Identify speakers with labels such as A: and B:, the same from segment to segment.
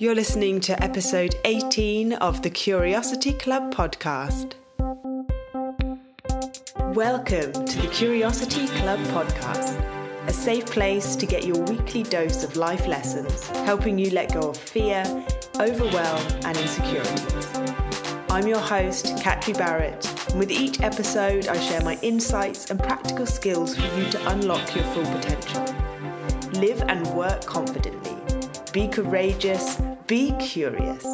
A: You're listening to episode 18 of the Curiosity Club podcast. Welcome to the Curiosity Club podcast, a safe place to get your weekly dose of life lessons, helping you let go of fear, overwhelm, and insecurities. I'm your host, Catri Barrett, and with each episode, I share my insights and practical skills for you to unlock your full potential. Live and work confidently. Be courageous, be curious,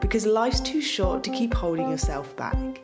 A: because life's too short to keep holding yourself back.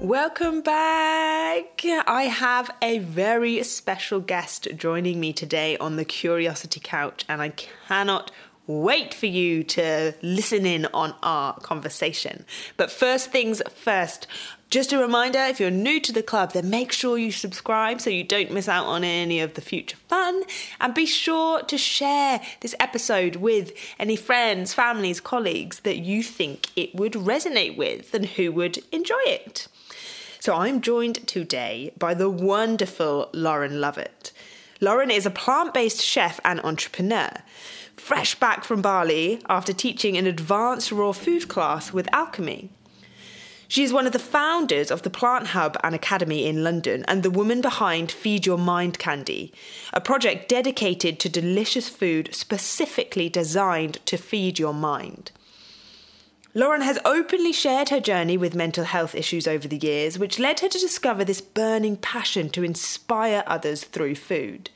A: Welcome back. I have a very special guest joining me today on the Curiosity Couch, and I cannot wait for you to listen in on our conversation. But first things first, just a reminder if you're new to the club, then make sure you subscribe so you don't miss out on any of the future fun. And be sure to share this episode with any friends, families, colleagues that you think it would resonate with and who would enjoy it. So I'm joined today by the wonderful Lauren Lovatt. Lauren is a plant based chef and entrepreneur fresh back from Bali after teaching an advanced raw food class with Alchemy. She is one of the founders of the Plant Hub and Academy in London and the woman behind Feed Your Mind Candy, a project dedicated to delicious food specifically designed to feed your mind. Lauren has openly shared her journey with mental health issues over the years, which led her to discover this burning passion to inspire others through food.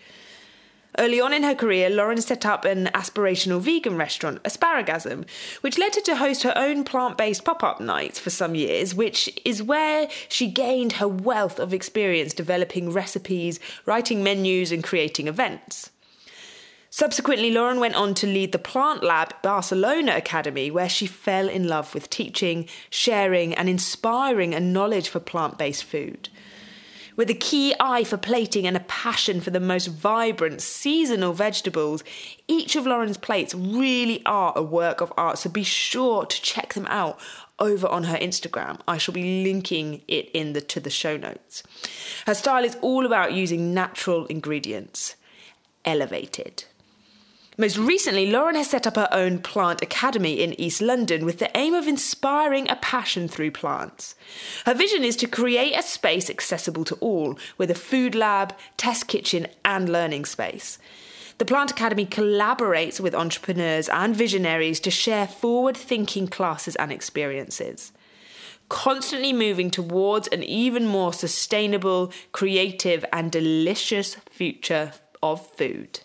A: Early on in her career, Lauren set up an aspirational vegan restaurant, Asparagasm, which led her to host her own plant based pop up nights for some years, which is where she gained her wealth of experience developing recipes, writing menus, and creating events. Subsequently, Lauren went on to lead the Plant Lab Barcelona Academy, where she fell in love with teaching, sharing, and inspiring a knowledge for plant based food. With a key eye for plating and a passion for the most vibrant seasonal vegetables, each of Lauren's plates really are a work of art, so be sure to check them out over on her Instagram. I shall be linking it in the to the show notes. Her style is all about using natural ingredients, elevated. Most recently, Lauren has set up her own plant academy in East London with the aim of inspiring a passion through plants. Her vision is to create a space accessible to all, with a food lab, test kitchen, and learning space. The Plant Academy collaborates with entrepreneurs and visionaries to share forward thinking classes and experiences. Constantly moving towards an even more sustainable, creative, and delicious future of food.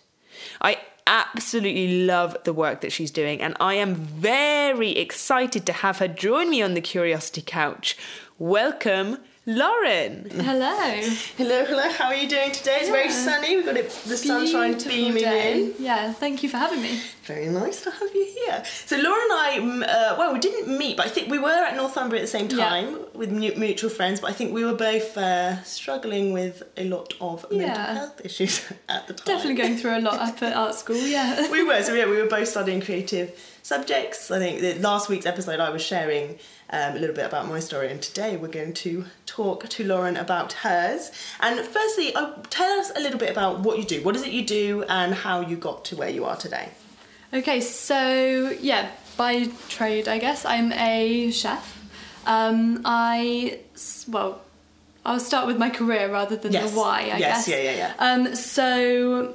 A: I absolutely love the work that she's doing, and I am very excited to have her join me on the Curiosity Couch. Welcome, Lauren.
B: Hello.
A: Hello, hello. How are you doing today? It's yeah. very sunny. We've got it, the sunshine beaming day.
B: in. Yeah, thank you for having me.
A: Very nice to have you here. So Lauren and I, uh, well, we didn't meet, but I think we were at Northumbria at the same time yeah. with mutual friends. But I think we were both uh, struggling with a lot of yeah. mental health issues at the time.
B: Definitely going through a lot up at art school. Yeah.
A: we were. So yeah, we were both studying creative subjects. I think last week's episode I was sharing um, a little bit about my story, and today we're going to talk to Lauren about hers. And firstly, uh, tell us a little bit about what you do. What is it you do, and how you got to where you are today?
B: Okay, so yeah, by trade, I guess I'm a chef. Um, I well, I'll start with my career rather than
A: yes.
B: the why. I
A: yes,
B: guess.
A: yeah, yeah, yeah.
B: Um, so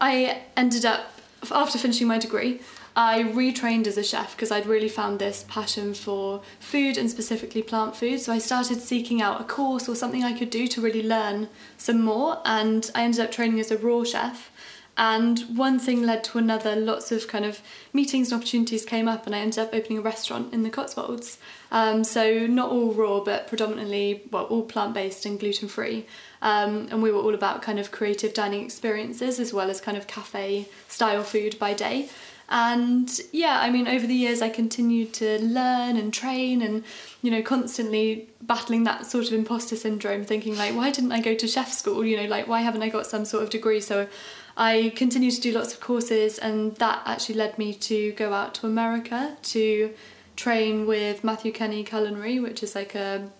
B: I ended up after finishing my degree. I retrained as a chef because I'd really found this passion for food and specifically plant food. So I started seeking out a course or something I could do to really learn some more. And I ended up training as a raw chef. And one thing led to another. Lots of kind of meetings and opportunities came up, and I ended up opening a restaurant in the Cotswolds. Um, so not all raw, but predominantly well, all plant based and gluten free. Um, and we were all about kind of creative dining experiences as well as kind of cafe style food by day. And yeah, I mean, over the years, I continued to learn and train and, you know, constantly battling that sort of imposter syndrome, thinking, like, why didn't I go to chef school? You know, like, why haven't I got some sort of degree? So I continued to do lots of courses, and that actually led me to go out to America to train with Matthew Kenney Culinary, which is like a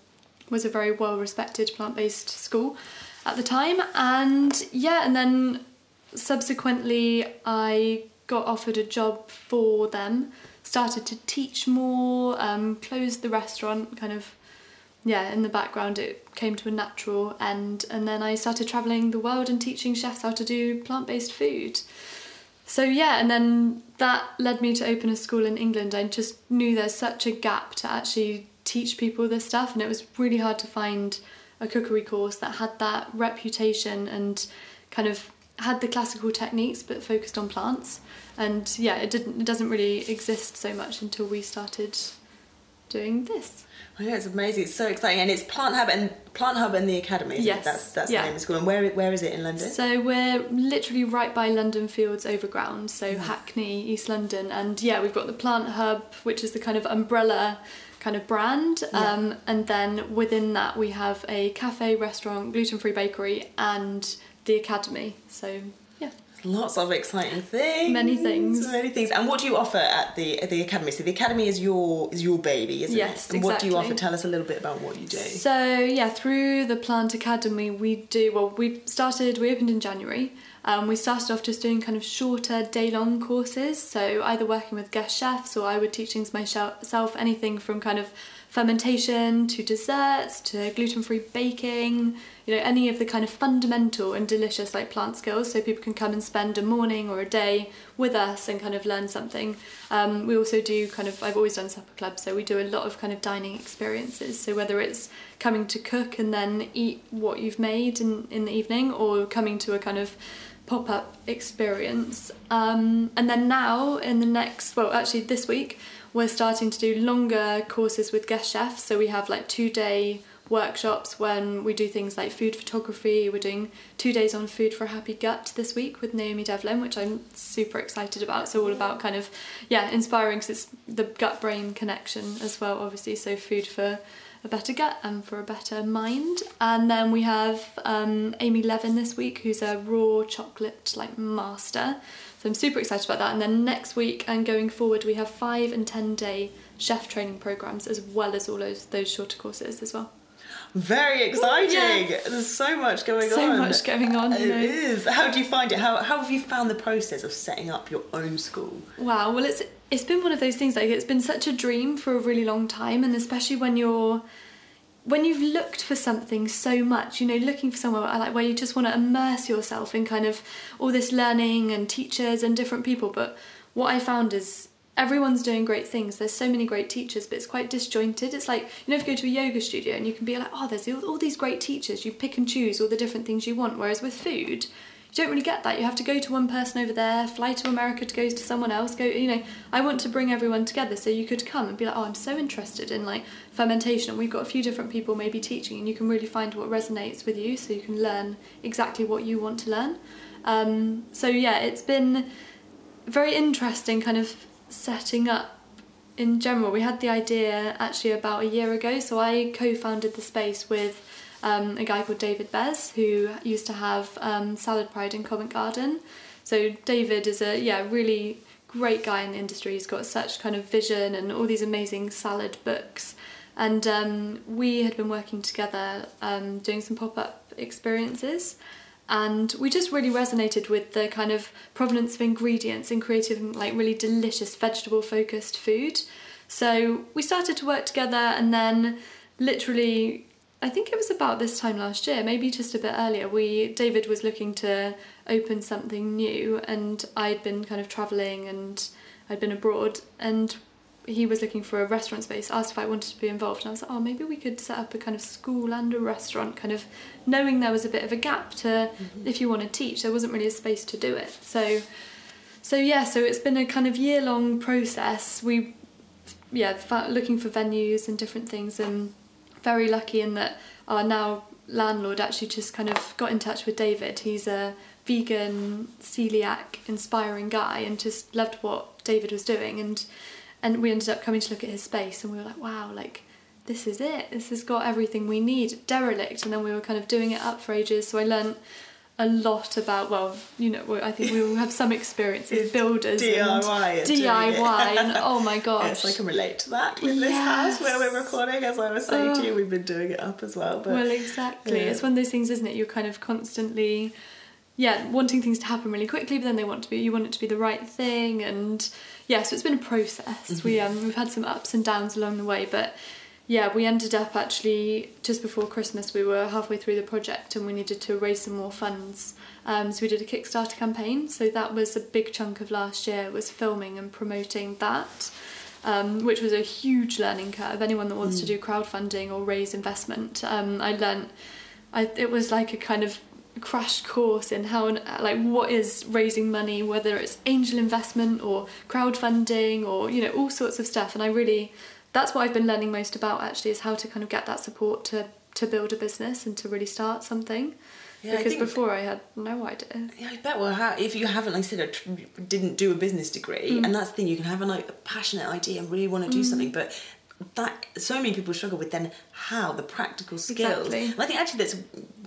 B: was a very well respected plant based school at the time. And yeah, and then subsequently I got offered a job for them, started to teach more, um, closed the restaurant, kind of, yeah, in the background it came to a natural end. And then I started traveling the world and teaching chefs how to do plant based food. So, yeah, and then that led me to open a school in England. I just knew there's such a gap to actually teach people this stuff, and it was really hard to find a cookery course that had that reputation and kind of had the classical techniques but focused on plants and yeah it didn't it doesn't really exist so much until we started doing this oh,
A: I know it's amazing. It's so exciting, and it's Plant Hub and Plant Hub and the Academy.
B: Yes,
A: it? that's that's
B: yeah.
A: the name of the school. And where where is it in London?
B: so we're literally right by london fields overground so mm. hackney east london and yeah we've got the plant hub which is the kind of umbrella kind of brand
A: Yeah.
B: um, and then within that we have a cafe restaurant gluten-free bakery and the academy so yeah
A: Lots of exciting things.
B: Many things.
A: Many things. And what do you offer at the at the academy? So the academy is your is your baby, isn't
B: Yes,
A: it? And what do you offer? Tell us a little bit about what you do.
B: So yeah, through the Plant Academy, we do well. We started. We opened in January. Um, we started off just doing kind of shorter day-long courses. So either working with guest chefs, or I would teaching myself anything from kind of fermentation to desserts to gluten-free baking. You know, any of the kind of fundamental and delicious like plant skills, so people can come and spend a morning or a day with us and kind of learn something. Um, we also do kind of. I've always done supper clubs, so we do a lot of kind of dining experiences. So whether it's coming to cook and then eat what you've made in, in the evening or coming to a kind of pop up experience. Um, and then now, in the next, well, actually, this week, we're starting to do longer courses with guest chefs. So we have like two day workshops when we do things like food photography. We're doing two days on food for a happy gut this week with Naomi Devlin, which I'm super excited about. So all about kind of yeah, inspiring because it's the gut brain connection as well, obviously. So food for a better gut and for a better mind. And then we have um, Amy Levin this week, who's a raw chocolate like master. So I'm super excited about that. And then next week and going forward, we have five and ten day chef training programs as well as all those those shorter courses as well.
A: Very exciting.
B: yeah.
A: There's so much going
B: So
A: on.
B: So much going on, you
A: It
B: know.
A: is. How do you find it? How how have you found the process of setting up your own school?
B: Wow, well it's it's been one of those things like it's been such a dream for a really long time and especially when you're when you've looked for something so much, you know, looking for somewhere like where you just want to immerse yourself in kind of all this learning and teachers and different people, but what I found is everyone's doing great things. There's so many great teachers, but it's quite disjointed. It's like you know, if you go to a yoga studio and you can be like, oh, there's all, all these great teachers. You pick and choose all the different things you want. Whereas with food, you don't really get that. You have to go to one person over there, fly to America to go to someone else. Go, you know, I want to bring everyone together so you could come and be like, oh, I'm so interested in like fermentation. And we've got a few different people maybe teaching, and you can really find what resonates with you, so you can learn exactly what you want to learn. Um, so yeah, it's been very interesting, kind of setting up in general. We had the idea actually about a year ago, so I co-founded the space with um, a guy called David Bez, who used to have um, Salad Pride in Covent Garden. So David is a yeah really great guy in the industry. He's got such kind of vision and all these amazing salad books. And um, we had been working together um, doing some pop up experiences. And we just really resonated with the kind of provenance of ingredients and creating like really delicious vegetable focused food. So we started to work together and then literally I think it was about this time last year, maybe just a bit earlier. We David was looking to open something new, and I'd been kind of traveling and I'd been abroad, and he was looking for a restaurant space. Asked if I wanted to be involved, and I was like, oh, maybe we could set up a kind of school and a restaurant, kind of knowing there was a bit of a gap to mm-hmm. if you want to teach. There wasn't really a space to do it, so. So yeah, so it's been a kind of year long process. We, yeah, looking for venues and different things, and very lucky in that our now landlord actually just kind of got in touch with David. He's a vegan, celiac, inspiring guy, and just loved what David was doing. And and we ended up coming to look at his space, and we were like, wow, like this is it. This has got everything we need. Derelict, and then we were kind of doing it up for ages. So I learnt a lot about well, you know, I think we all have some experience as builders
A: DIY
B: and
A: and doing it.
B: DIY, and oh my gosh,
A: Yes, I can relate to that with this house where we're recording. As I was saying to you, we've been doing it up as well. But
B: Well, exactly.
A: yeah.
B: It's one of those things, isn't it? You're kind of constantly yeah, wanting things to happen really quickly, but then they want to be you want it to be the right thing, and yeah, so it's been a process. We um we've had some ups and downs along the way, but yeah, we ended up actually just before Christmas. We were halfway through the project, and we needed to raise some more funds. Um, so we did a Kickstarter campaign. So that was a big chunk of last year was filming and promoting that. Um, which was a huge learning curve. Anyone that wants to do crowdfunding or raise investment, um, I learned. I, it was like a kind of crash course in how and like what is raising money whether it's angel investment or crowdfunding or you know all sorts of stuff and i really that's what i've been learning most about actually is how to kind of get that support to to build a business and to really start something
A: Yeah, I
B: because
A: think-
B: before i had no idea
A: Yeah, I bet. Well, how, if you haven't, like I said, a tr- didn't do a business degree,
B: Mm.
A: and that's the thing, you can have a, like, a passionate idea and really want to do something, but that so many people struggle with then how the practical skills.
B: Exactly.
A: And I think actually that's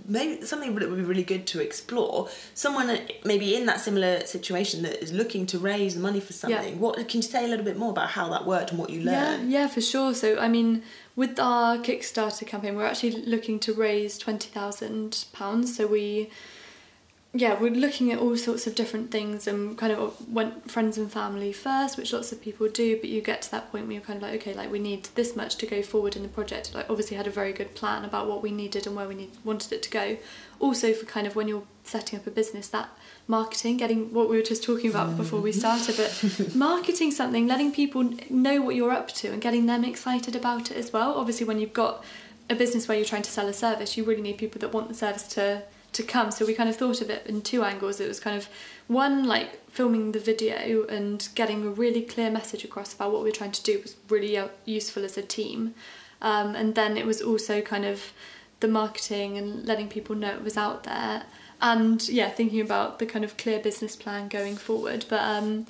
A: maybe something that would be really good to explore. Someone maybe in that similar situation that is looking to raise money for
B: Yeah.
A: something. What can you say a little bit more about how that worked and what you
B: Yeah,
A: learned?
B: yeah, for sure. So, I mean, with our Kickstarter campaign, we're actually looking to raise twenty thousand pounds. So we, yeah, we're looking at all sorts of different things and kind of went friends and family first, which lots of people do. But you get to that point where you're kind of like, okay, like we need this much to go forward in the project. Like, obviously, had a very good plan about what we needed and where we need wanted it to go. Also, for kind of when you're setting up a business, that marketing, getting what we were just talking about before we started, but marketing something, letting people know what you're up to and getting them excited about it as well. Obviously, when you've got a business where you're trying to sell a service, you really need people that want the service to to come. So we kind of thought of it in two angles. It was kind of one like filming the video and getting a really clear message across about what we were trying to do was really uh, useful as a team, um, and then it was also kind of the marketing and letting people know it was out there and yeah thinking about the kind of clear business plan going forward but um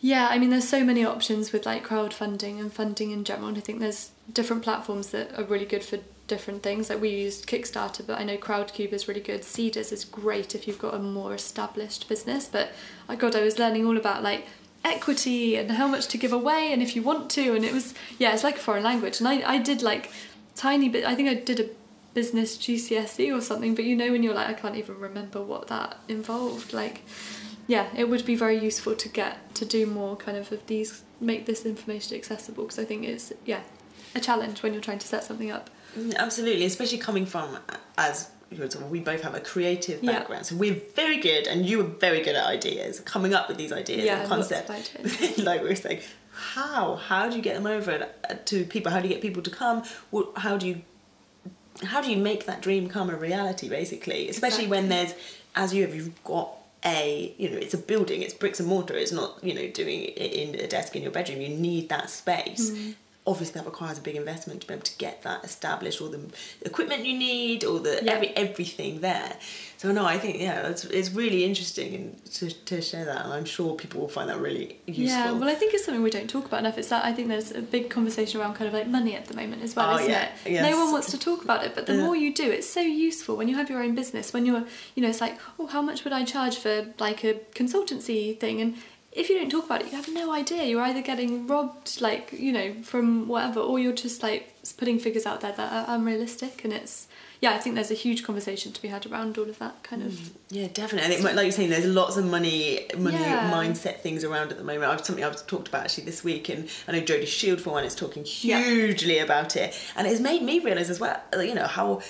B: yeah i mean there's so many options with like crowdfunding and funding in general and i think there's different platforms that are really good for different things like we used kickstarter but i know crowdcube is really good Seedrs is great if you've got a more established business but i god i was learning all about like equity and how much to give away and if you want to and it was yeah it's like a foreign language and i, I did like tiny bit i think i did a business GCSE or something, but you know when you're like, I can't even remember what that involved. Like, yeah, it would be very useful to get to do more kind of of these, make this information accessible because I think it's yeah, a challenge when you're trying to set something up.
A: Mm, Absolutely, especially coming from as you know, sort of- we both have a creative
B: Yeah.
A: background, so we're very good, and you are very good at ideas, coming up with these ideas
B: Yeah,
A: and concepts. like we were saying, how how do you get them over uh, to people? How do you get people to come? How do you how do you make that dream come a reality? Basically, especially when there's as you have you've got a you know it's a building it's bricks and mortar it's not you know doing it in a desk in your bedroom you need that space
B: Mm.
A: Obviously that requires a big investment to be able to get that established all the equipment you need all the
B: Yeah.
A: every, everything there so no i think yeah it's, it's really interesting and to, to share that and i'm sure people will find that really useful
B: Yeah, well, I think it's something we don't talk about enough. It's that I think there's a big conversation around kind of like money at the moment as well,
A: Oh,
B: isn't
A: yeah,
B: it?
A: yes.
B: No one wants to talk about it, but the
A: Yeah.
B: more you do, it's so useful when you have your own business. When you're, you know, it's like, oh, how much would I charge for like a consultancy thing? And if you don't talk about it, you have no idea. You're either getting robbed, like you know, from whatever, or you're just like putting figures out there that are unrealistic. And it's, yeah, I think there's a huge conversation to be had around all of that kind of. Mm.
A: Yeah, definitely. Think, like you're saying, there's lots of money, money
B: Yeah.
A: mindset things around at the moment. I've something I've talked about actually this week, and I know Jodie Shield for one is talking
B: Yeah.
A: hugely about it, and it's made me realise as well, you know how.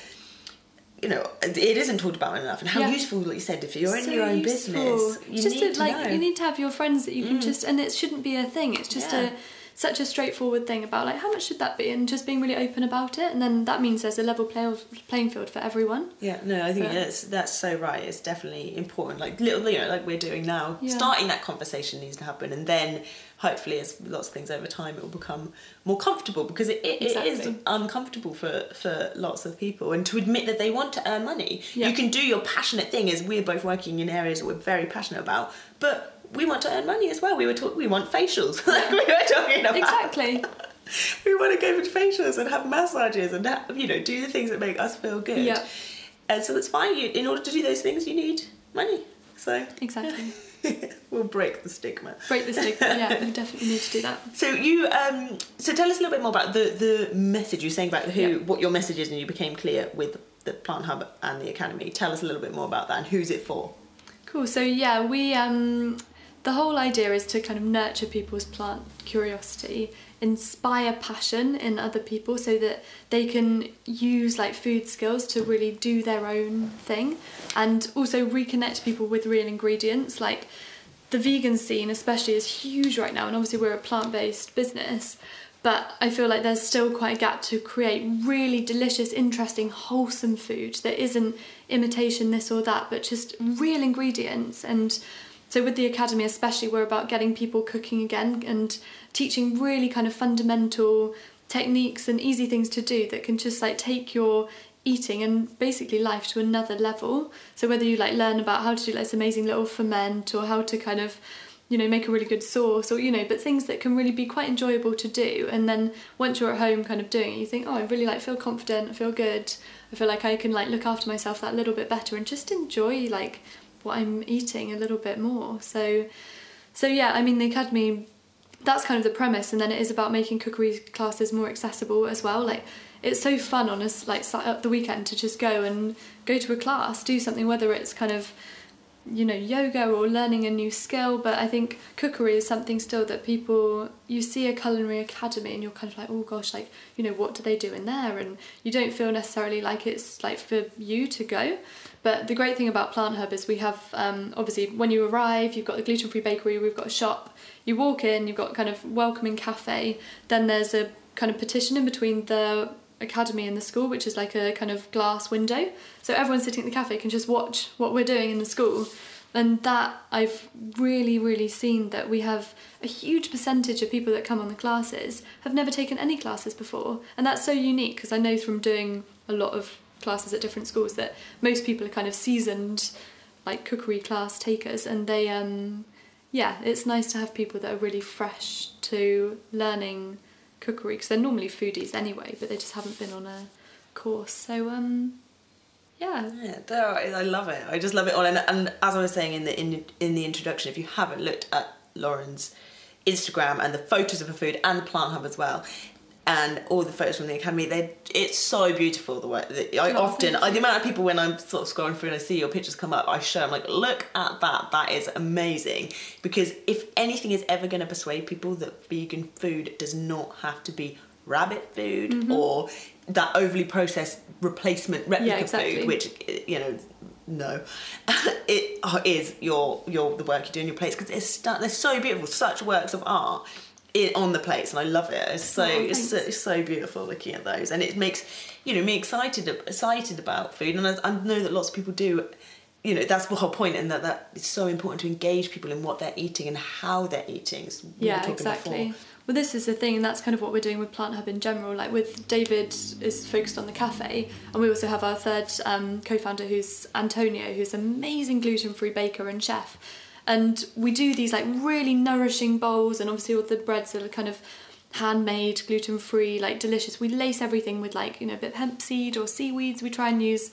A: You know, it isn't talked about enough, and how
B: Yeah.
A: useful, like you said, if you're in your own
B: useful.
A: business, you
B: It's just
A: need to
B: like
A: know. Mm.
B: you need to have your friends that you can just and it shouldn't be a thing. It's just
A: Yeah.
B: a such a straightforward thing about like how much should that be and just being really open about it and then that means there's a level play playing field for everyone.
A: Yeah, no, I think
B: But-
A: that's that's so right. It's definitely important. Like little, you know, like we're doing now.
B: Yeah.
A: Starting that conversation needs to happen, and then hopefully, as lots of things over time, it will become more comfortable because it, it, it is uncomfortable for for lots of people, and to admit that they want to earn money.
B: Yeah.
A: You can do your passionate thing, as we're both working in areas that we're very passionate about, but. We want to earn money as well. We were talk- we want facials, like we were talking about.
B: Exactly.
A: we want to go for facials and have massages and have, you know do the things that make us feel good.
B: Yeah.
A: And so it's fine. You, in order to do those things, you need money. So
B: Exactly.
A: we'll break the stigma.
B: Break the stigma. Yeah, we definitely need to do that.
A: So you, um, so tell us a little bit more about the the message you're saying about who,
B: Yeah.
A: what your message is, and you became clear with the Plant Hub and the Academy. Tell us a little bit more about that and who's it for.
B: Cool. So yeah, we um, the whole idea is to kind of nurture people's plant curiosity, inspire passion in other people, so that they can use like food skills to really do their own thing, and also reconnect people with real ingredients. Like the vegan scene, especially, is huge right now, and obviously we're a plant-based business. But I feel like there's still quite a gap to create really delicious, interesting, wholesome food that isn't imitation this or that, but just real ingredients. And so with the academy, especially, we're about getting people cooking again and teaching really kind of fundamental techniques and easy things to do that can just like take your eating and basically life to another level. So whether you like learn about how to do like this amazing little ferment or how to kind of you know make a really good sauce or you know but things that can really be quite enjoyable to do and then once you're at home kind of doing it you think oh I really like feel confident I feel good I feel like I can like look after myself that little bit better and just enjoy like what I'm eating a little bit more. So so yeah I mean the academy that's kind of the premise and then it is about making cookery classes more accessible as well. Like it's so fun on us like uh, the weekend to just go and go to a class do something whether it's kind of you know yoga or learning a new skill but i think cookery is something still that people you see a culinary academy and you're kind of like oh gosh like you know what do they do in there? And you don't feel necessarily like it's like for you to go. But the great thing about plant hub is we have um, obviously when you arrive you've got the gluten-free bakery we've got a shop. You walk in you've got kind of welcoming cafe. Then there's a kind of petition in between the academy in the school, which is like a kind of glass window. So everyone sitting at the cafe can just watch what we're doing in the school. And that I've really, really seen that we have a huge percentage of people that come on the classes have never taken any classes before. And that's so unique because I know from doing a lot of classes at different schools that most people are kind of seasoned like cookery class takers and they um yeah, it's nice to have people that are really fresh to learning cookery because they're normally foodies anyway, but they just haven't been on a course. So um, yeah.
A: Yeah, I love it. I just love it all. And, and as I was saying in the in, in the introduction, if you haven't looked at Lauren's Instagram and the photos of her food and the plant hub as well, and all the photos from the academy they it's so beautiful the way that I often I, the amount of people when I'm sort of scrolling through and I see your pictures come up I show I'm like look at that that is amazing because if anything is ever going to persuade people that vegan food does not have to be rabbit food mm-hmm. or that overly processed replacement replica yeah, exactly. food which you know no it oh, your your the work you do in your plates because it's they're so beautiful such works of art it, on the plates, and I love it. It's so, oh, it's so it's so beautiful looking at those, and it makes you know me excited excited about food, and I, I know that lots of people do. You know that's the whole point, and that that it's so important to engage people in what they're eating and how they're eating.
B: Yeah, exactly. Well, this is the thing, and that's kind of what we're doing with Plant Hub in general. Like with David is focused on the cafe, and we also have our third um, co-founder, who's Antonio, who's an amazing gluten-free baker and chef and we do these like really nourishing bowls and obviously all the breads are kind of handmade gluten free like delicious. We lace everything with like you know a bit of hemp seed or seaweeds. We try and use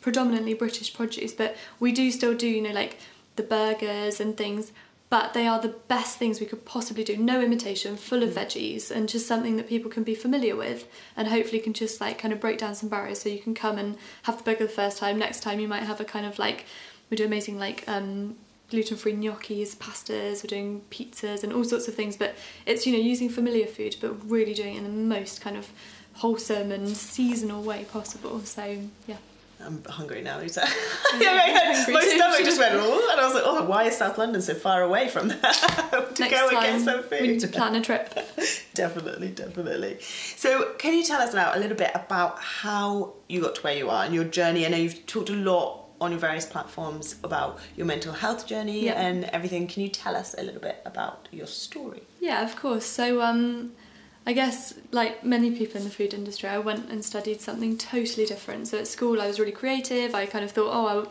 B: predominantly british produce but we do still do you know like the burgers and things. But they are the best things we could possibly do. No imitation full of veggies and just something that people can be familiar with and hopefully can just like kind of break down some barriers. So you can come and have the burger the first time. Next time you might have a kind of like we do amazing like um gluten-free gnocchis, pastas, we're doing pizzas and all sorts of things, but it's, you know, using familiar food, but really doing it in the most kind of wholesome and seasonal way possible. So, yeah.
A: I'm hungry now. Lisa. yeah, my, my stomach just went, oh, and I was like, oh, why is South London so far away from that to
B: Next
A: go
B: and
A: get some food?
B: We need to plan a trip.
A: definitely, definitely. So, can you tell us now a little bit about how you got to where you are and your journey? I know you've talked a lot on your various platforms about your mental health journey yeah. and everything. Can you tell us a little bit about your story?
B: Yeah, of course. So, um, I guess, like many people in the food industry, I went and studied something totally different. So, at school, I was really creative. I kind of thought, oh,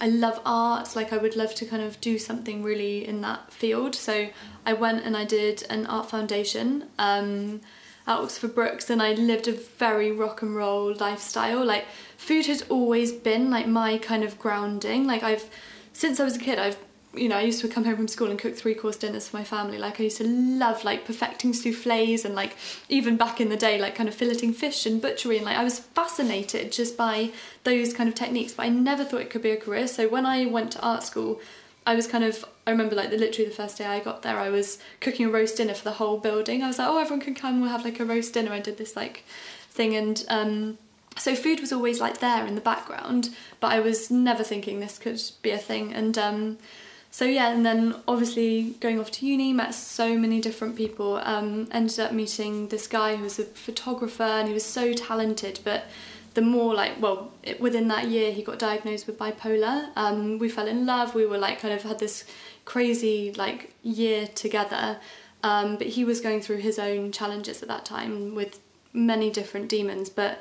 B: I, I love art. Like, I would love to kind of do something really in that field. So, I went and I did an art foundation. Um, at Oxford Brookes and I lived a very rock and roll lifestyle. Like food has always been like my kind of grounding. Like I've since I was a kid I've you know, I used to come home from school and cook three course dinners for my family. Like I used to love like perfecting souffles and like even back in the day, like kind of filleting fish and butchery and like I was fascinated just by those kind of techniques. But I never thought it could be a career. So when I went to art school, I was kind of I remember like the literally the first day I got there, I was cooking a roast dinner for the whole building. I was like, oh, everyone can come. We'll have like a roast dinner. I did this like thing and. um so food was always like there in the background but i was never thinking this could be a thing and um, so yeah and then obviously going off to uni met so many different people um, ended up meeting this guy who was a photographer and he was so talented but the more like well it, within that year he got diagnosed with bipolar. Um, we fell in love. We were like kind of had this crazy like year together. Um, but he was going through his own challenges at that time with many different demons. But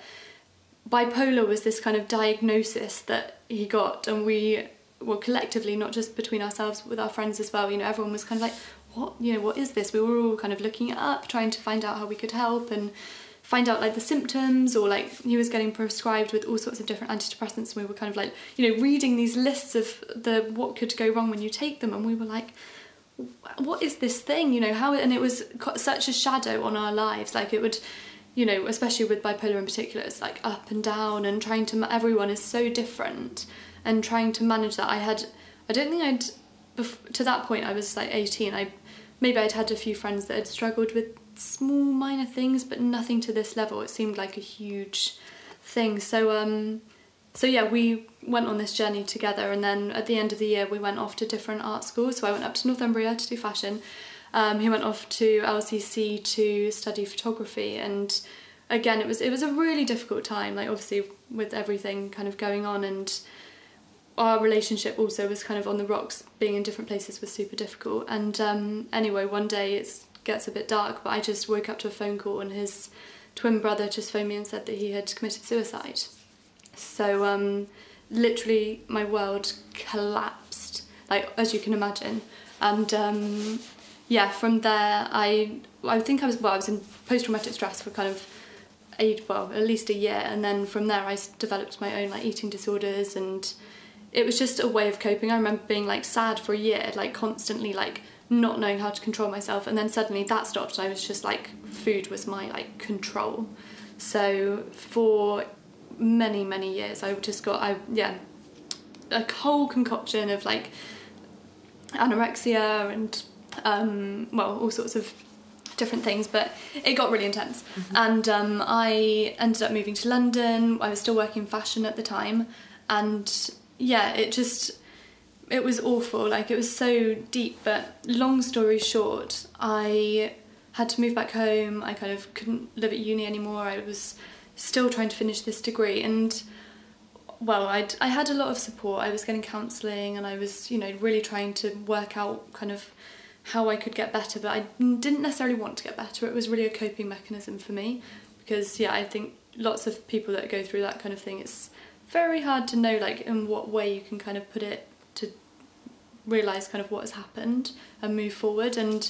B: bipolar was this kind of diagnosis that he got and we well collectively not just between ourselves with our friends as well you know everyone was kind of like what? You know what is this? We were all kind of looking it up trying to find out how we could help and find out like the symptoms or like he was getting prescribed with all sorts of different antidepressants and we were kind of like you know reading these lists of the what could go wrong when you take them and we were like what is this thing? You know how and it was such a shadow on our lives. Like it would you know especially with bipolar in particular it's like up and down and trying to everyone is so different and trying to manage that. I had, I don't think I'd, to that point I was like 18, I, maybe I'd had a few friends that had struggled with small minor things, but nothing to this level. It seemed like a huge thing. So, um, so yeah, we went on this journey together, and then at the end of the year, we went off to different art schools. So I went up to Northumbria to do fashion. Um, he went off to LCC to study photography, and again, it was it was a really difficult time. Like obviously with everything kind of going on, and our relationship also was kind of on the rocks. Being in different places was super difficult. And um, anyway, one day it gets a bit dark, but I just woke up to a phone call and his twin brother just phoned me and said that he had committed suicide. So um, literally, my world collapsed, like as you can imagine. And um, yeah, from there, I I think I was well, I was in post traumatic stress for kind of eight, well, at least a year, and then from there, I developed my own like eating disorders and it was just a way of coping. I remember being like sad for a year, like constantly like not knowing how to control myself and then suddenly that stopped I was just like food was my like control. So for many many years I just got I yeah a whole concoction of like anorexia and um, well all sorts of different things but it got really intense mm-hmm. and um, I ended up moving to London I was still working fashion at the time and yeah, it just it was awful. Like it was so deep. But long story short, I had to move back home. I kind of couldn't live at uni anymore. I was still trying to finish this degree and well i I had a lot of support I was getting counselling and I was you know really trying to work out kind of how I could get better but I didn't necessarily want to get better it was really a coping mechanism for me because yeah I think lots of people that go through that kind of thing it's very hard to know like in what way you can kind of put it realize kind of what has happened and move forward. And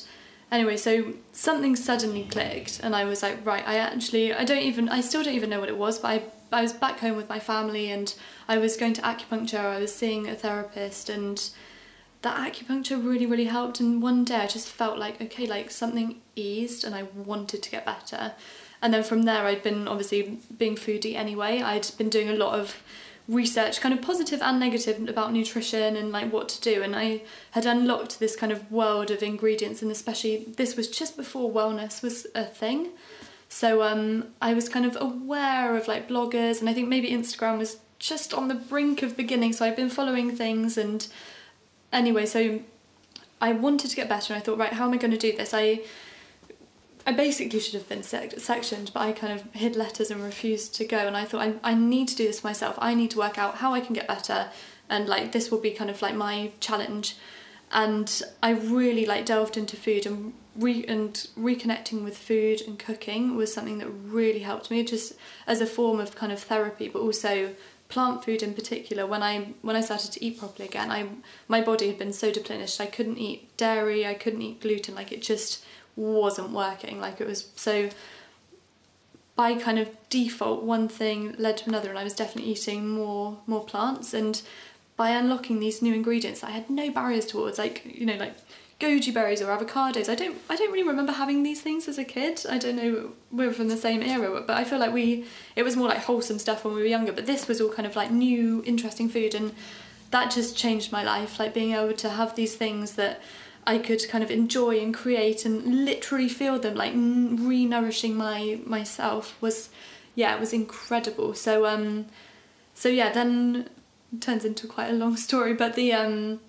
B: anyway so something suddenly clicked and I was like right I actually I don't even I still don't even know what it was but I I was back home with my family and I was going to acupuncture. I was seeing a therapist and that acupuncture really really helped. And one day I just felt like okay like something eased and I wanted to get better. And then from there, I'd been obviously being foodie anyway. I'd been doing a lot of research, kind of positive and negative, about nutrition and like what to do. And I had unlocked this kind of world of ingredients, and especially this was just before wellness was a thing. So um, I was kind of aware of like bloggers, and I think maybe Instagram was just on the brink of beginning. So I've been following things, and anyway, so I wanted to get better. And I thought, right, how am I going to do this? I I basically should have been sec- sectioned, but I kind of hid letters and refused to go. And I thought, I, I need to do this myself. I need to work out how I can get better. And like, this will be kind of like my challenge. And I really like delved into food and re- and reconnecting with food and cooking was something that really helped me just as a form of kind of therapy, but also plant food in particular when I when I started to eat properly again I my body had been so depleted I couldn't eat dairy I couldn't eat gluten like it just wasn't working. Like it was so by kind of default one thing led to another and I was definitely eating more more plants and by unlocking these new ingredients I had no barriers towards, like you know, like goji berries or avocados. I don't I don't really remember having these things as a kid. I don't know we're from the same era, but I feel like we it was more like wholesome stuff when we were younger. But this was all kind of like new, interesting food, and that just changed my life. Like being able to have these things that I could kind of enjoy and create and literally feel them like re-nourishing my myself was yeah it was incredible. So um so yeah then turns into quite a long story, but the um,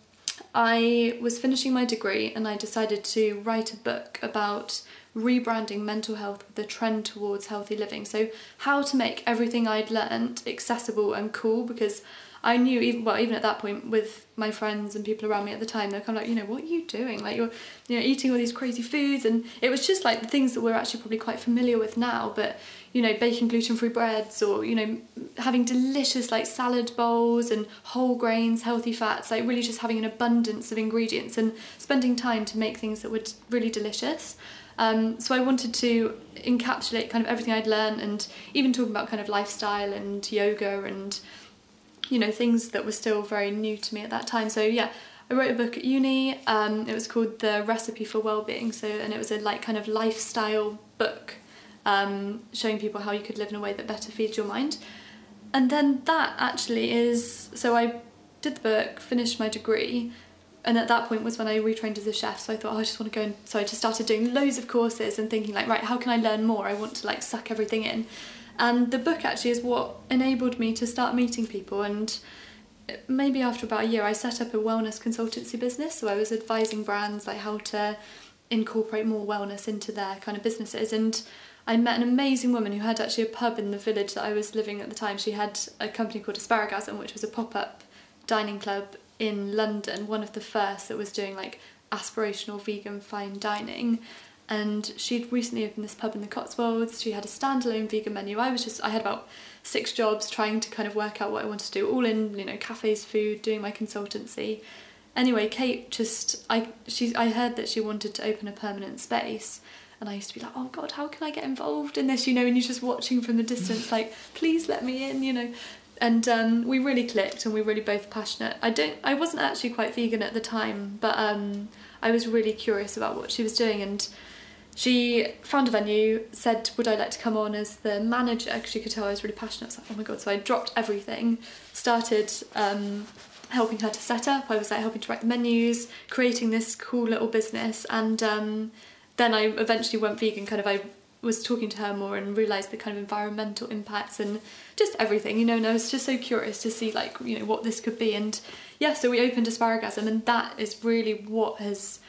B: I was finishing my degree and I decided to write a book about rebranding mental health with a trend towards healthy living. So how to make everything I'd learned accessible and cool because I knew even well even at that point with my friends and people around me at the time they're kind of like you know what are you doing? Like you're you know eating all these crazy foods. And it was just like the things that we're actually probably quite familiar with now but you know baking gluten-free breads or you know having delicious like salad bowls and whole grains healthy fats like really just having an abundance of ingredients and spending time to make things that were really delicious. Um, so I wanted to encapsulate kind of everything I'd learned and even talking about kind of lifestyle and yoga and you know things that were still very new to me at that time. So yeah I wrote a book at uni um, it was called the recipe for well-being so and it was a like kind of lifestyle book um, showing people how you could live in a way that better feeds your mind. And then that actually is so I did the book finished my degree and at that point was when I retrained as a chef so I thought oh, I just want to go and so I just started doing loads of courses and thinking like right how can I learn more? I want to like suck everything in and the book actually is what enabled me to start meeting people. And maybe after about a year, I set up a wellness consultancy business. So I was advising brands like how to incorporate more wellness into their kind of businesses. And I met an amazing woman who had actually a pub in the village that I was living at the time. She had a company called Asparagasm, which was a pop up dining club in London, one of the first that was doing like aspirational vegan fine dining and she'd recently opened this pub in the Cotswolds. She had a standalone vegan menu. I was just I had about six jobs trying to kind of work out what I wanted to do, all in you know cafes, food, doing my consultancy. Anyway, Kate just I she I heard that she wanted to open a permanent space. And I used to be like, oh God, how can I get involved in this? You know, and you're just watching from the distance, like, please let me in, you know. And um, we really clicked, and we were really both passionate. I don't, I wasn't actually quite vegan at the time, but um, I was really curious about what she was doing, and she found a venue, said, Would I like to come on as the manager? Because she could tell I was really passionate. I was like, Oh my God. So I dropped everything, started um, helping her to set up. I was like helping to write the menus, creating this cool little business. And um, then I eventually went vegan, kind of. I was talking to her more and realised the kind of environmental impacts and just everything, you know, and I was just so curious to see like, you know, what this could be. And yeah, so we opened Asparagasm and that is really what has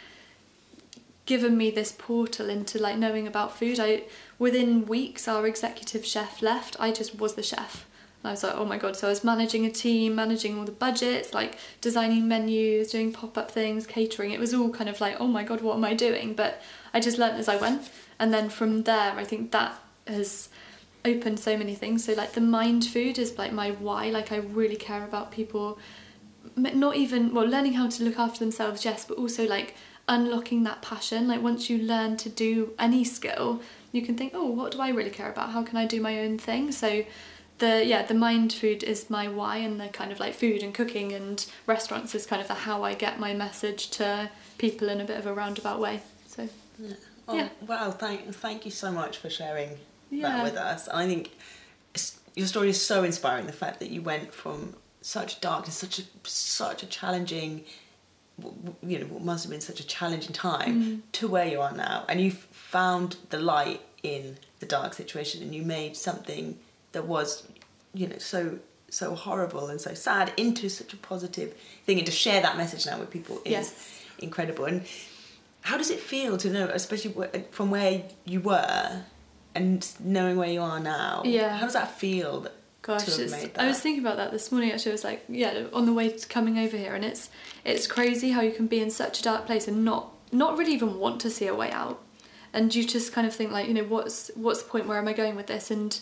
B: given me this portal into like knowing about food. I within weeks our executive chef left. I just was the chef. And I was like, oh my god, so I was managing a team, managing all the budgets, like designing menus, doing pop-up things, catering. It was all kind of like, oh my god, what am I doing? But I just learned as I went. And then from there, I think that has opened so many things. So like the mind food is like my why. Like I really care about people not even well learning how to look after themselves yes but also like unlocking that passion. Like once you learn to do any skill, you can think, oh, what do I really care about? How can I do my own thing? So the yeah, the mind food is my why and the kind of like food and cooking and restaurants is kind of the how I get my message to people in a bit of a roundabout way. So
A: yeah. Oh, yeah. Well, thank thank you so much for sharing yeah. that with us. I think your story is so inspiring. The fact that you went from such darkness, such a such a challenging you know what must have been such a challenging time mm. to where you are now and you found the light in the dark situation and you made something that was you know so so horrible and so sad into such a positive thing and to share that message now with people is yes. incredible and how does it feel to know especially from where you were and knowing where you are now
B: yeah
A: how does that feel
B: Gosh, I was thinking about that this morning. Actually, I was like, yeah, on the way to coming over here, and it's it's crazy how you can be in such a dark place and not not really even want to see a way out, and you just kind of think like, you know, what's what's the point? Where am I going with this? And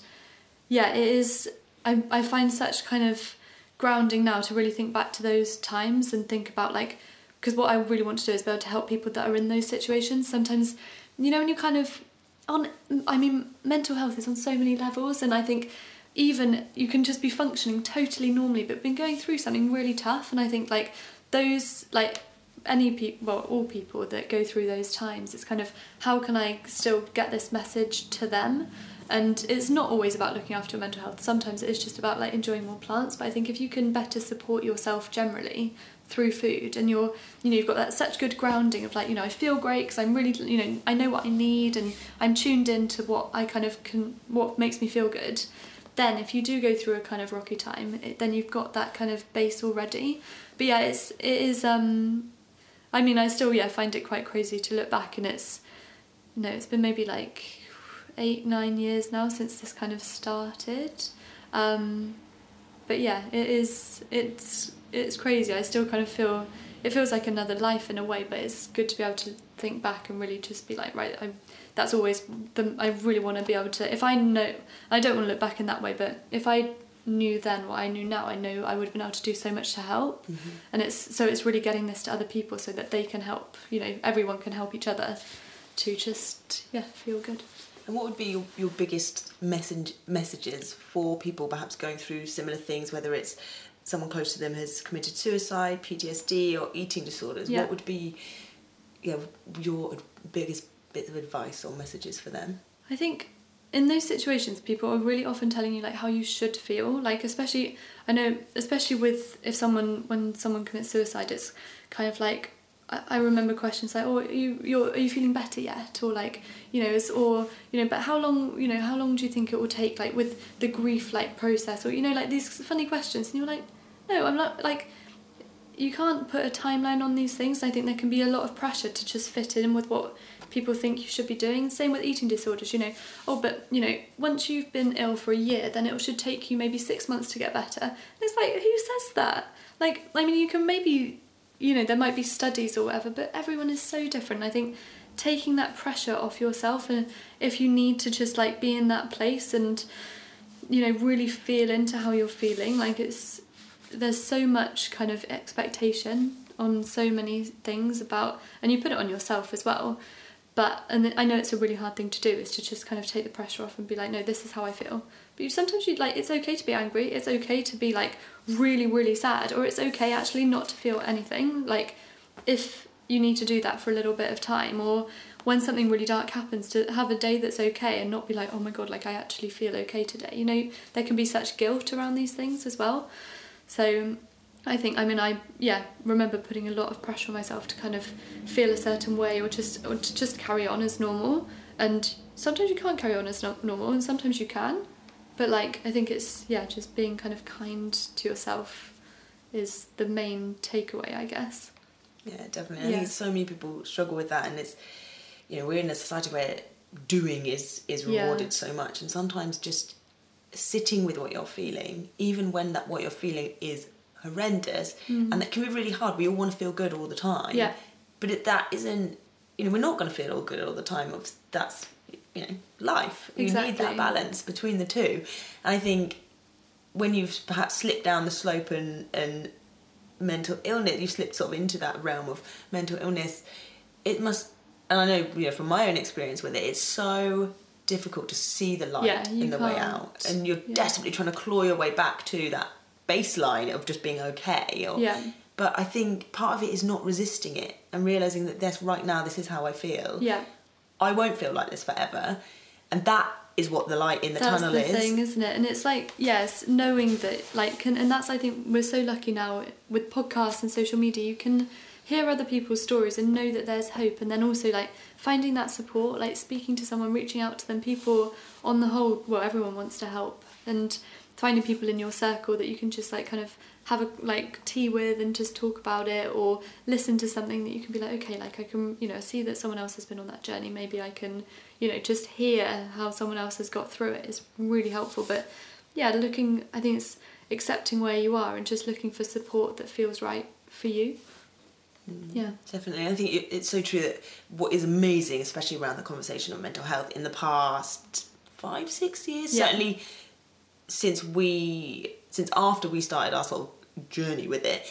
B: yeah, it is. I I find such kind of grounding now to really think back to those times and think about like because what I really want to do is be able to help people that are in those situations. Sometimes, you know, when you kind of on, I mean, mental health is on so many levels, and I think even you can just be functioning totally normally but been going through something really tough and i think like those like any people well all people that go through those times it's kind of how can i still get this message to them? And it's not always about looking after your mental health. Sometimes it is just about like enjoying more plants but i think if you can better support yourself generally through food and you're you know you've got that such good grounding of like you know I feel great because I'm really you know I know what I need and I'm tuned into what I kind of can what makes me feel good then if you do go through a kind of rocky time it, then you've got that kind of base already. But yeah it's it is um I mean I still yeah find it quite crazy to look back and it's you know it's been maybe like eight nine years now since this kind of started. Um but yeah it is it's it's crazy. I still kind of feel it feels like another life in a way but it's good to be able to think back and really just be like right I that's always the I really want to be able to if I know I don't want to look back in that way but if I knew then what I knew now I know I would have been able to do so much to help
A: Mm-hmm.
B: and it's so it's really getting this to other people so that they can help you know everyone can help each other to just yeah feel good
A: And what would be your, your biggest message, messages for people perhaps going through similar things, whether it's someone close to them has committed suicide, PTSD, or eating disorders?
B: Yeah.
A: What would be you know, your biggest bit of advice or messages for them?
B: I think in those situations, people are really often telling you like how you should feel. Like especially, I know, especially with if someone when someone commits suicide, it's kind of like I, I remember questions like, "Oh, are you you're, are you feeling better yet?" Or like, you know, it's, or you know, but how long you know how long do you think it will take like with the grief like process or you know like these funny questions and you're like, no, I'm not like you can't put a timeline on these things. I think there can be a lot of pressure to just fit in with what people think you should be doing. Same with eating disorders, you know. Oh, but you know, once you've been ill for a year, then it should take you maybe six months to get better. And it's like, who says that? Like, I mean, you can maybe, you know, there might be studies or whatever, but everyone is so different. I think taking that pressure off yourself, and if you need to just like be in that place and, you know, really feel into how you're feeling, like it's there's so much kind of expectation on so many things about and you put it on yourself as well but and I know it's a really hard thing to do is to just kind of take the pressure off and be like no this is how I feel. But you sometimes you like it's okay to be angry. It's okay to be like really really sad. Or it's okay actually not to feel anything. Like if you need to do that for a little bit of time. Or when something really dark happens to have a day that's okay and not be like oh my god like I actually feel okay today. You know there can be such guilt around these things as well. So I think I mean I yeah remember putting a lot of pressure on myself to kind of feel a certain way or just or to just carry on as normal and sometimes you can't carry on as no- normal and sometimes you can but like I think it's yeah just being kind of kind to yourself is the main takeaway I guess
A: Yeah, definitely. I
B: Yeah.
A: think so many people struggle with that, and it's you know we're in a society where doing is is
B: Yeah.
A: rewarded so much, and sometimes just sitting with what you're feeling, even when that what you're feeling is horrendous, mm-hmm. and that can be really hard. We all want to feel good all the time.
B: Yeah.
A: but it, that isn't. You know, we're not going to feel all good all the time. Of that's you know life. You need that balance between the two, and I think when you've perhaps slipped down the slope and and mental illness, you slipped sort of into that realm of mental illness. It must, and I know you know from my own experience with it, it's so difficult to see the light
B: Yeah,
A: in the way
B: can't.
A: out, and you're
B: Yeah.
A: desperately trying to claw your way back to that baseline of just being okay. Or,
B: Yeah.
A: But I think part of it is not resisting it and realizing that this right now, this is how I feel.
B: yeah
A: I won't feel like this forever, and that is what the light in the
B: that's
A: tunnel
B: the
A: is.
B: thing isn't it and it's like yes knowing that like can, and that's i think we're so lucky now with podcasts and social media you can hear other people's stories and know that there's hope and then also like finding that support like speaking to someone reaching out to them people on the whole well everyone wants to help and finding people in your circle that you can just like kind of have a like tea with and just talk about it or listen to something that you can be like okay like I can you know see that someone else has been on that journey. Maybe I can you know just hear how someone else has got through it. Is really helpful. But yeah looking I think it's accepting where you are and just looking for support that feels right for you. Mm-hmm. Yeah.
A: Definitely. I think it's so true that what is amazing, especially around the conversation of mental health in the past five, six years,
B: Yeah.
A: certainly since we, since after we started our sort of journey with it,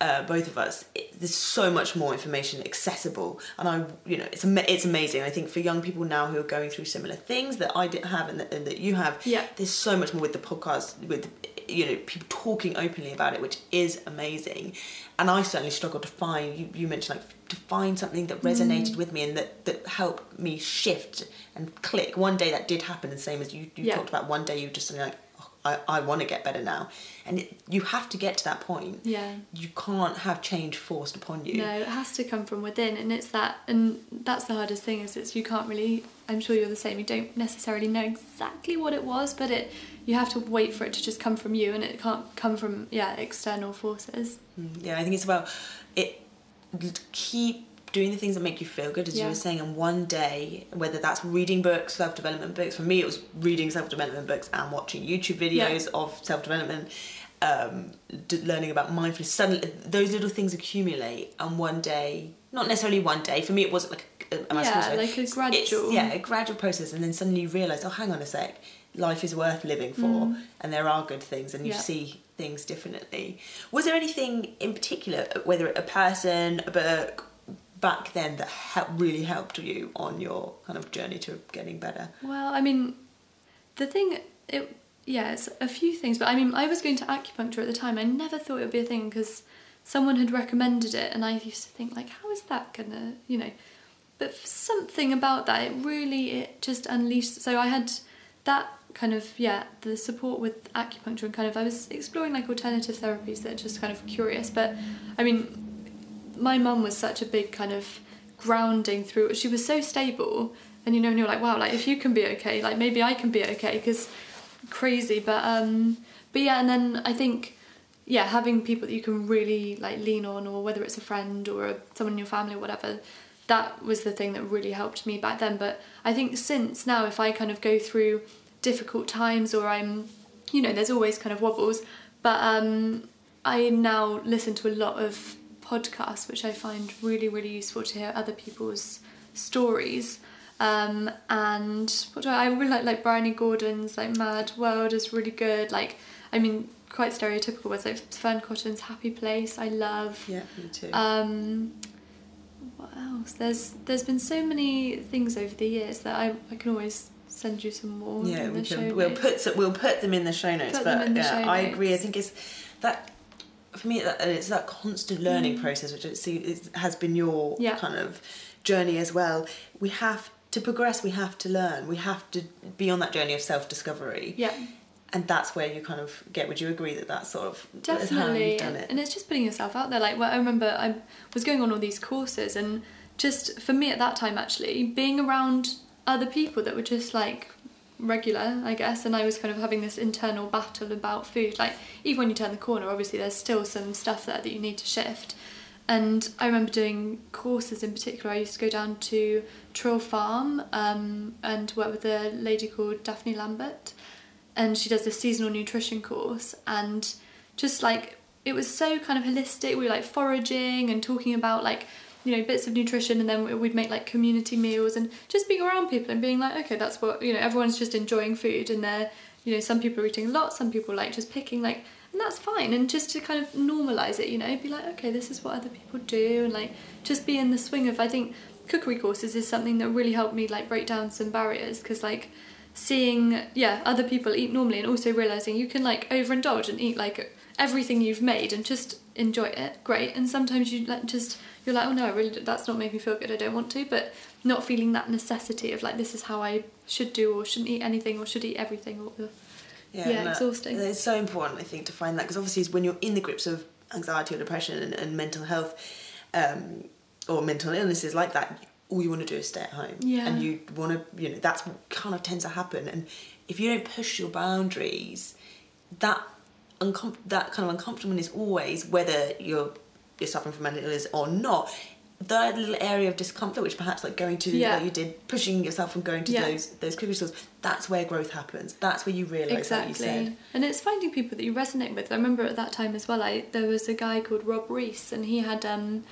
A: uh, both of us, it, there's so much more information accessible, and I, you know, it's it's amazing. I think for young people now who are going through similar things that I didn't have and that, and that you have,
B: Yeah.
A: there's so much more with the podcast, with you know people talking openly about it, which is amazing. And I certainly struggled to find. You, you mentioned like to find something that resonated with me and that that helped me shift and click. One day that did happen, the same as you, you
B: Yeah.
A: talked about. One day you just something like. "Oh, I, I want to get better now and it, you have to get to that point
B: Yeah.
A: you can't have change forced upon you.
B: No, it has to come from within, and it's that, and that's the hardest thing is it's you can't really. I'm sure you're the same. You don't necessarily know exactly what it was, but it you have to wait for it to just come from you, and it can't come from yeah external forces.
A: Mm, Yeah, I think it's about it. Keep doing the things that make you feel good, as you were saying, and one day, whether that's reading books, self development books. For me, it was reading self development books and watching YouTube videos of self development. Um, d- learning about mindfulness. Suddenly, those little things accumulate, and one day, not necessarily one day. For me, it wasn't like a, a
B: Yeah, like a
A: It's-
B: gradual.
A: yeah, a gradual process, and then suddenly you realise, oh, hang on a sec, life is worth living for, and there are good things, and you
B: Mm. Yeah.
A: see things differently. Was there anything in particular, whether a person, a book, back then that helped, really helped you on your kind of journey to getting better?
B: Well, I mean, the thing, it yeah, it's a few things, but I mean, I was going to acupuncture at the time. I never thought it would be a thing because someone had recommended it, and I used to think like, how is that gonna, you know? But something about that, it really, it just unleashed. So I had that kind of yeah, the support with acupuncture and kind of I was exploring like alternative therapies that are just kind of curious. But I mean, my mum was such a big kind of grounding through she was so stable. And you know and you're like wow like if you can be okay like maybe i can be okay because crazy. But um but yeah and then i think yeah having people that you can really like lean on or whether it's a friend or someone in your family or whatever that was the thing that really helped me back then. But i think since now if i kind of go through difficult times or i'm you know there's always kind of wobbles. But um i now listen to a lot of podcasts which i find really really useful to hear other people's stories um, and what do I, I really like like Bryony Gordon's like Mad World is really good like I mean quite stereotypical was like Fearne Cotton's Happy Place I love
A: Yeah, me too.
B: um, what else there's there's been so many things over the years that I, I can always send you some more
A: yeah,
B: in
A: we
B: the show
A: can, we'll
B: notes.
A: put we'll put them in the show notes.
B: Put
A: but
B: them in the
A: yeah, I agree. I think it's that for me. that- It's that constant learning
B: Mm.
A: process, which I see has been your
B: Yeah.
A: kind of journey as well. We have to progress. We have to learn. We have to be on that journey of self discovery.
B: yeah
A: And that's where you kind of get. Would you agree that that's sort of
B: Definitely,
A: you've done it?
B: and it's just putting yourself out there. Like, well, I remember I was going on all these courses, and just for me at that time, actually, being around other people that were just like regular, I guess, and I was kind of having this internal battle about food. Like, even when you turn the corner, obviously, there's still some stuff there that you need to shift. And I remember doing courses in particular. I used to go down to Trill Farm um, and work with a lady called Daphne Lambert and she does this seasonal nutrition course and just like it was so kind of holistic we were like foraging and talking about like you know bits of nutrition and then we'd make like community meals and just being around people and being like okay that's what you know everyone's just enjoying food and they're you know some people are eating a lot some people like just picking like and that's fine. And just to kind of normalize it you know be like okay this is what other people do and like just be in the swing of i think cookery courses is something that really helped me like break down some barriers because like seeing yeah other people eat normally and also realizing you can like overindulge and eat like everything you've made and just enjoy it great. And sometimes you like just you're like oh no I really that's not making me feel good I don't want to but not feeling that necessity of like this is how I should do or shouldn't eat anything or should eat everything or yeah,
A: that-
B: exhausting.
A: It's so important, I think, to find that because obviously, when you're in the grips of anxiety or depression and, and mental health um, or mental illnesses like that, all you want to do is stay at home.
B: Yeah.
A: And you want to, you know, that's what kind of tends to happen. And if you don't push your boundaries, that uncom- that kind of uncomfortableness always, whether you're you're suffering from mental illness or not. That little area of discomfort, which perhaps like going to
B: Yeah.
A: like you did, pushing yourself from going to
B: Yeah.
A: those those cookery courses, that's where growth happens. That's where you realise what you said.
B: And it's finding people that you resonate with. I remember at that time as well, I there was a guy called Rob Reese and he had um,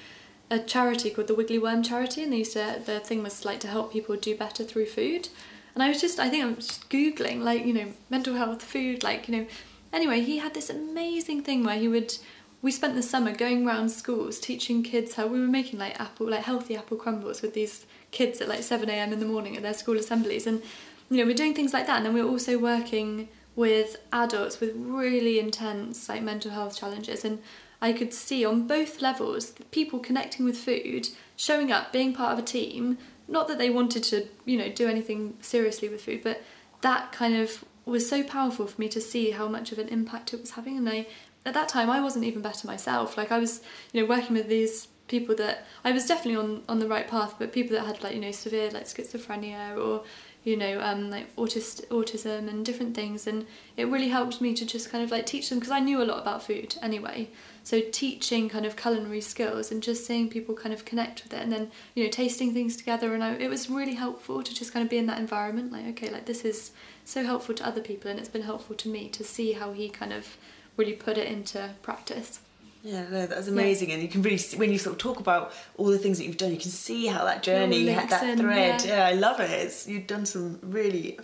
B: a charity called the Wiggly Worm Charity and they used to the thing was like to help people do better through food. And I was just I think I'm just Googling like, you know, mental health, food, like, you know anyway, he had this amazing thing where he would we spent the summer going around schools teaching kids how we were making like apple like healthy apple crumbles with these kids at like 7 a.m. in the morning at their school assemblies and you know we're doing things like that and then we're also working with adults with really intense like mental health challenges and I could see on both levels people connecting with food, showing up, being part of a team. Not that they wanted to, you know, do anything seriously with food, but that kind of was so powerful for me to see how much of an impact it was having. And I, at that time, I wasn't even better myself. Like I was, you know, working with these people that I was definitely on on the right path, but people that had like you know severe like schizophrenia or you know um, like autist autism and different things, and it really helped me to just kind of like teach them because I knew a lot about food anyway. So teaching kind of culinary skills and just seeing people kind of connect with it, and then you know tasting things together, and I, it was really helpful to just kind of be in that environment. Like okay, like this is so helpful to other people, and it's been helpful to me to see how he kind of really put it into practice.
A: Yeah, no, that's amazing, yeah. and you can really see, when you sort of talk about all the things that you've done, you can see how that journey, that thread. Yeah. yeah. I love it. It's, you've done some really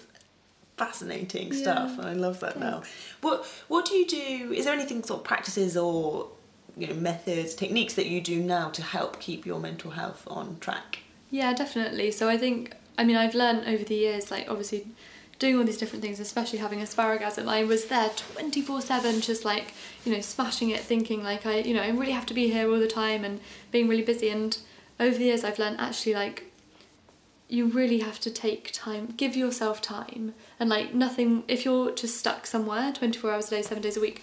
A: fascinating yeah. stuff, and I love that Thanks. now. What What do you do? Is there anything sort of practices or you know methods, techniques that you do now to help keep your mental health on track?
B: Yeah, definitely. So I think I mean I've learned over the years, like obviously doing all these different things, especially having asparagasm, I was there 24 7, just like, you know, smashing it, thinking like I, you know, I really have to be here all the time and being really busy. And over the years, I've learned actually like, you really have to take time, give yourself time. And like, nothing, if you're just stuck somewhere 24 hours a day, seven days a week,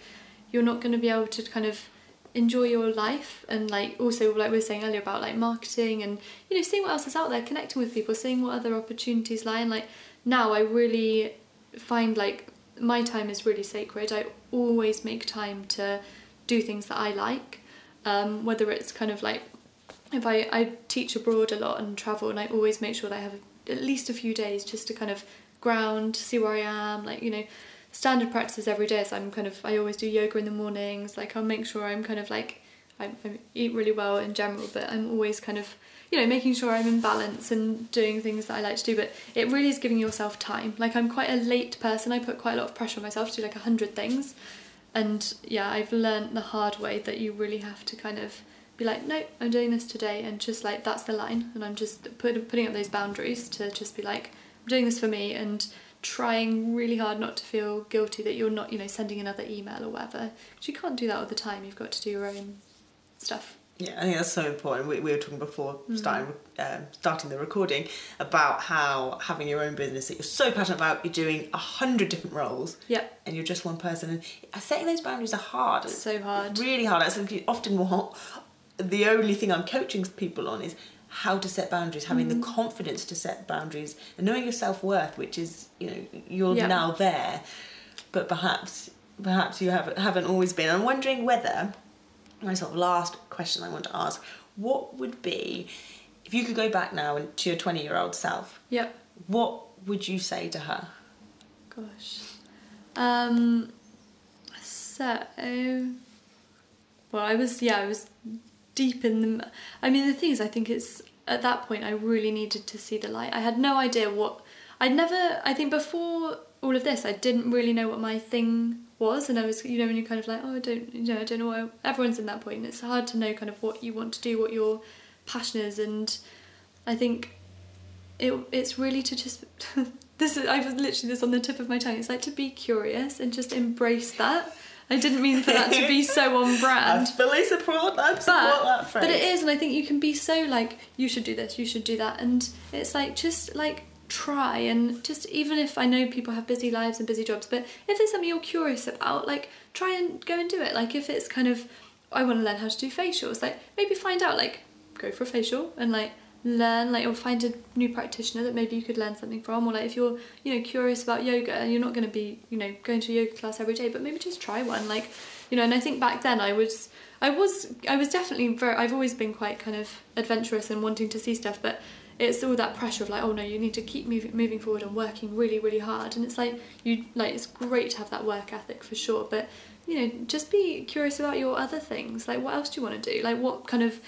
B: you're not going to be able to kind of enjoy your life and like also like we were saying earlier about like marketing and you know seeing what else is out there connecting with people seeing what other opportunities lie and like now I really find like my time is really sacred. I always make time to do things that I like, um, whether it's kind of like if I, I teach abroad a lot and travel, and I always make sure that I have at least a few days just to kind of ground, see where I am, like, you know, standard practices every day. So I'm kind of, I always do yoga in the mornings, like, I'll make sure I'm kind of like, I, I eat really well in general, but I'm always kind of you know, making sure I'm in balance and doing things that I like to do. But it really is giving yourself time. Like I'm quite a late person. I put quite a lot of pressure on myself to do like a hundred things. And yeah, I've learned the hard way that you really have to kind of be like, no, I'm doing this today, and just like that's the line. And I'm just put, putting up those boundaries to just be like, I'm doing this for me, and trying really hard not to feel guilty that you're not, you know, sending another email or whatever. Because you can't do that all the time. You've got to do your own stuff.
A: Yeah, I think that's so important. We, we were talking before mm. starting um, starting the recording about how having your own business that you're so passionate about, you're doing a hundred different roles.
B: Yep.
A: And you're just one person, and setting those boundaries are hard.
B: It's so hard.
A: Really hard. That's often what the only thing I'm coaching people on is how to set boundaries, having mm. the confidence to set boundaries, and knowing your self worth, which is you know you're yeah. now there, but perhaps perhaps you haven't haven't always been. I'm wondering whether my sort of last question I want to ask what would be if you could go back now and to your 20 year old self
B: yep.
A: what would you say to her?
B: Gosh. Um so well i was yeah i was deep in the i mean the thing is i think it's at that point i really needed to see the light. I had no idea what i'd never i think before all of this i didn't really know what my thing was and I was you know when you're kind of like oh I don't you know I don't know what everyone's in that point and it's hard to know kind of what you want to do what your passion is and I think it it's really to just this is I've literally this on the tip of my tongue it's like to be curious and just embrace that I didn't mean for that to be so on brand.
A: I fully support that. Support but, that phrase.
B: But it is, and I think you can be so like, you should do this, you should do that, and it's like just like try and just even if I know people have busy lives and busy jobs, but if there's something you're curious about, like try and go and do it. Like if it's kind of I want to learn how to do facials, like maybe find out like go for a facial and like learn like or find a new practitioner that maybe you could learn something from or like if you're you know curious about yoga and you're not going to be you know going to a yoga class every day but maybe just try one like you know and I think back then I was I was I was definitely very I've always been quite kind of adventurous and wanting to see stuff but it's all that pressure of like oh no you need to keep moving moving forward and working really really hard. And it's like you like it's great to have that work ethic for sure but you know just be curious about your other things. Like what else do you want to do? Like what kind of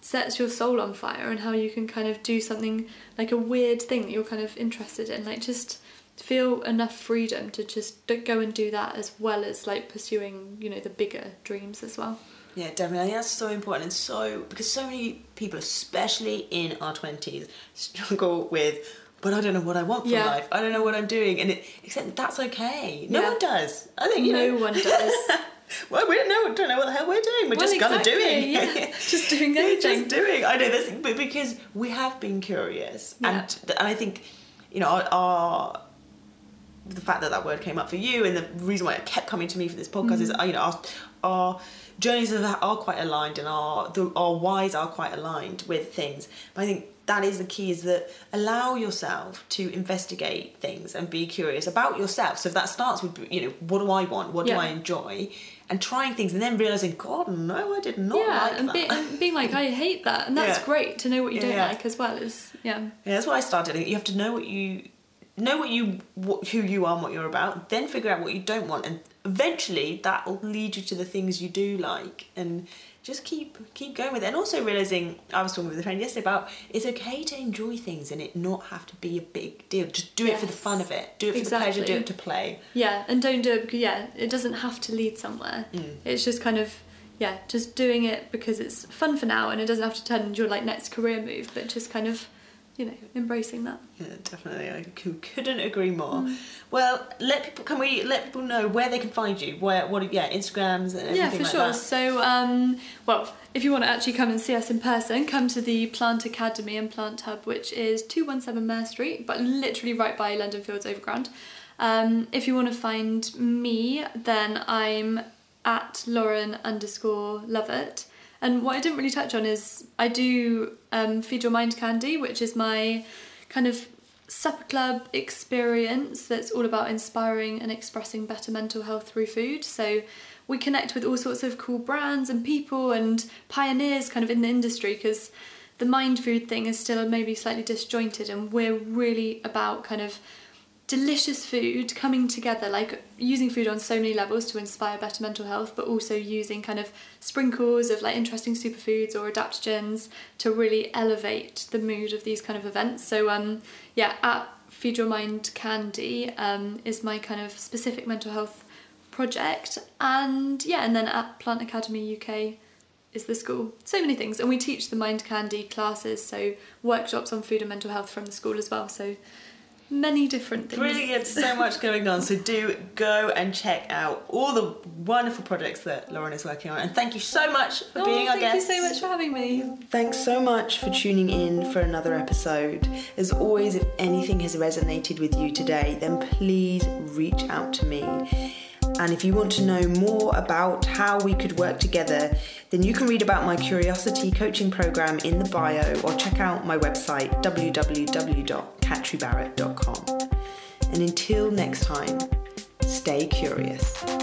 B: sets your soul on fire and how you can kind of do something like a weird thing that you're kind of interested in? Like just feel enough freedom to just go and do that as well as like pursuing you know the bigger dreams as well
A: Yeah, definitely. I think that's so important and so because so many people, especially in our twenties, struggle with. But I don't know what I want from
B: Yeah.
A: life. I don't know what I'm doing, and it, except that's okay. No
B: Yeah.
A: one does. I think you
B: no
A: know.
B: one does.
A: well, we don't know. Don't know what the hell we're doing. We're
B: Well,
A: just gonna
B: exactly,
A: doing.
B: yeah. Just doing
A: We're
B: anything.
A: just doing. I know this, but because we have been curious,
B: Yeah.
A: and and I think, you know, our, our the fact that that word came up for you and the reason why it kept coming to me for this podcast is
B: Mm.
A: you know our, our journeys are, are quite aligned and our the, our whys are quite aligned with things but i think that is the key is that allow yourself to investigate things and be curious about yourself so if that starts with you know what do i want what do i enjoy and trying things and then realizing god no i did not
B: yeah,
A: like
B: and,
A: that
B: be, and being like, I hate that, and that's
A: Yeah.
B: great to know what you
A: Yeah,
B: don't
A: yeah.
B: like as well. Is yeah,
A: Yeah, that's what I started. You have to know what you know what you what, who you are and what you're about. Then figure out what you don't want, and eventually that will lead you to the things you do like, and just keep keep going with it. And also realizing, I was talking with a friend yesterday about it's okay to enjoy things and it not have to be a big deal. Just do it for the fun of it. Do it for the pleasure. Do it to play.
B: yeah, and don't do it because yeah, it doesn't have to lead somewhere.
A: Mm.
B: It's just kind of yeah, just doing it because it's fun for now, and it doesn't have to turn into your like next career move, but just kind of you know embracing that.
A: Yeah, definitely. I couldn't agree more.
B: Mm.
A: Well, let people can we let people know where they can find you? Where what? Yeah, Instagrams and everything
B: Yeah, for
A: like
B: sure.
A: that.
B: So, um, well, if you want to actually come and see us in person, come to the Plant Academy and Plant Hub, which is 217 Mare Street, but literally right by London Fields Overground. Um, if you want to find me, then I'm at Lauren underscore Lovatt. And what I didn't really touch on is I do um, Feed Your Mind Candy, which is my kind of supper club experience that's all about inspiring and expressing better mental health through food. So we connect with all sorts of cool brands and people and pioneers kind of in the industry because the mind food thing is still maybe slightly disjointed and we're really about kind of delicious food coming together like using food on so many levels to inspire better mental health but also using kind of sprinkles of like interesting superfoods or adaptogens to really elevate the mood of these kind of events. So um yeah at feed your mind candy um is my kind of specific mental health project. And yeah and then at plant academy uk is the school. So many things. And we teach the mind candy classes so workshops on food and mental health from the school as well. So many different things
A: Brilliant, so much going on. So do go and check out all the wonderful projects that Lauren is working on. And thank you so much for
B: Oh,
A: being our guest.
B: thank you so much for having me.
A: Thanks so much for tuning in for another episode. As always, if anything has resonated with you today, then please reach out to me. And if you want to know more about how we could work together, then you can read about my curiosity coaching program in the bio or check out my website www.catribarrett.com. And until next time, stay curious.